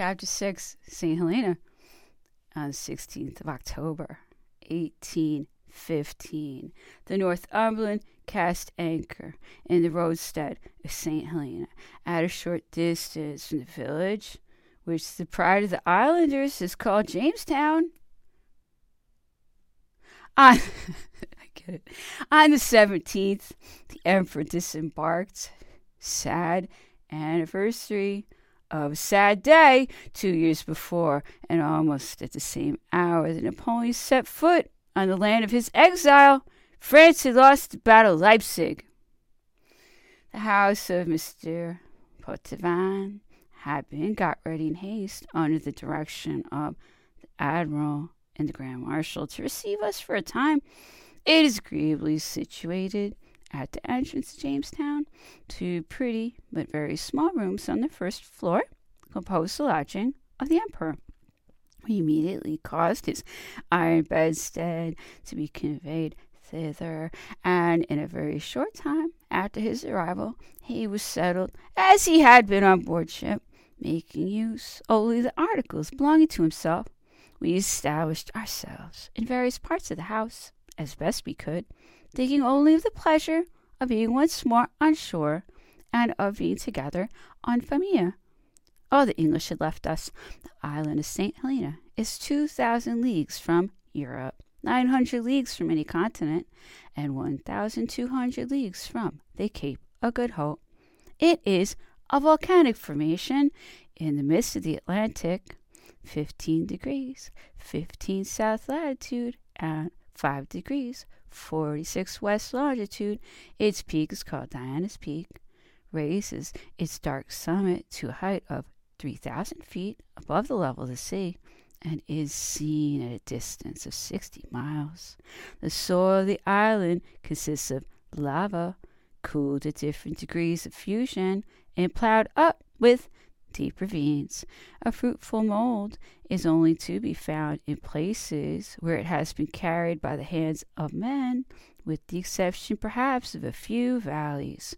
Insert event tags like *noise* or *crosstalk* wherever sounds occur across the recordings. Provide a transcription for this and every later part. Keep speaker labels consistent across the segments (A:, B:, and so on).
A: Chapter 6 St. Helena on the 16th of October, 1815. The Northumberland cast anchor in the roadstead of St. Helena at a short distance from the village, which the pride of the islanders is called Jamestown. On, *laughs* I get it. On the 17th, the emperor disembarked. Sad anniversary of a sad day two years before, and almost at the same hour that Napoleon set foot on the land of his exile, France had lost the Battle of Leipzig. The house of Mr. Poitevin had been got ready in haste under the direction of the Admiral and the Grand Marshal to receive us for a time. It is agreeably situated at the entrance to Jamestown, two pretty but very small rooms on the first floor composed the lodging of the emperor. He immediately caused his iron bedstead to be conveyed thither, and in a very short time after his arrival he was settled as he had been on board ship, making use only of the articles belonging to himself. We established ourselves in various parts of the house as best we could, thinking only of the pleasure of being once more on shore and of being together en famille. Oh, the English had left us. The island of St. Helena is 2,000 leagues from Europe, 900 leagues from any continent, and 1,200 leagues from the Cape of Good Hope. It is a volcanic formation in the midst of the Atlantic, 15 degrees, 15 south latitude, and 5 degrees, 46 west longitude. Its peak is called Diana's Peak, raises its dark summit to a height of 3,000 feet above the level of the sea and is seen at a distance of 60 miles. The soil of the island consists of lava, cooled at different degrees of fusion and plowed up with deep ravines. A fruitful mold is only to be found in places where it has been carried by the hands of men, with the exception perhaps of a few valleys.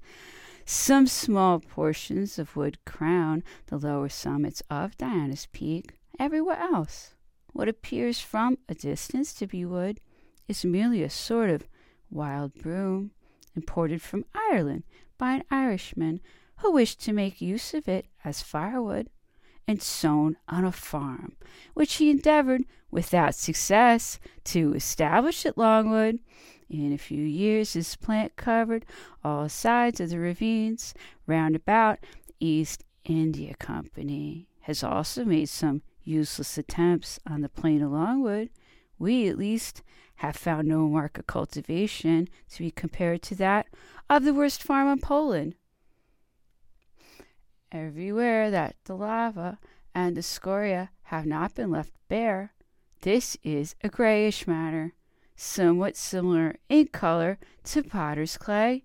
A: Some small portions of wood crown the lower summits of Diana's Peak. Everywhere else, what appears from a distance to be wood is merely a sort of wild broom imported from Ireland by an Irishman who wished to make use of it as firewood, and sown on a farm, which he endeavored, without success, to establish at Longwood. In a few years this plant covered all sides of the ravines round about. The East India Company has also made some useless attempts on the plain of Longwood. We, at least, have found no mark of cultivation to be compared to that of the worst farm in Poland. Everywhere that the lava and the scoria have not been left bare, this is a grayish matter, somewhat similar in color to potter's clay,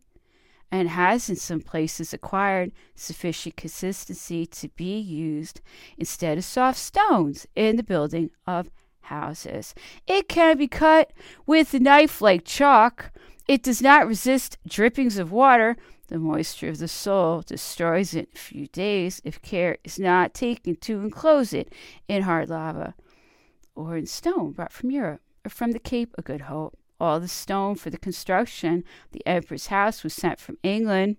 A: and has in some places acquired sufficient consistency to be used instead of soft stones in the building of houses. It can be cut with a knife like chalk. It does not resist drippings of water the moisture of the soil destroys it in a few days if care is not taken to enclose it in hard lava or in stone brought from Europe or from the Cape of Good Hope. All the stone for the construction of the emperor's house was sent from England.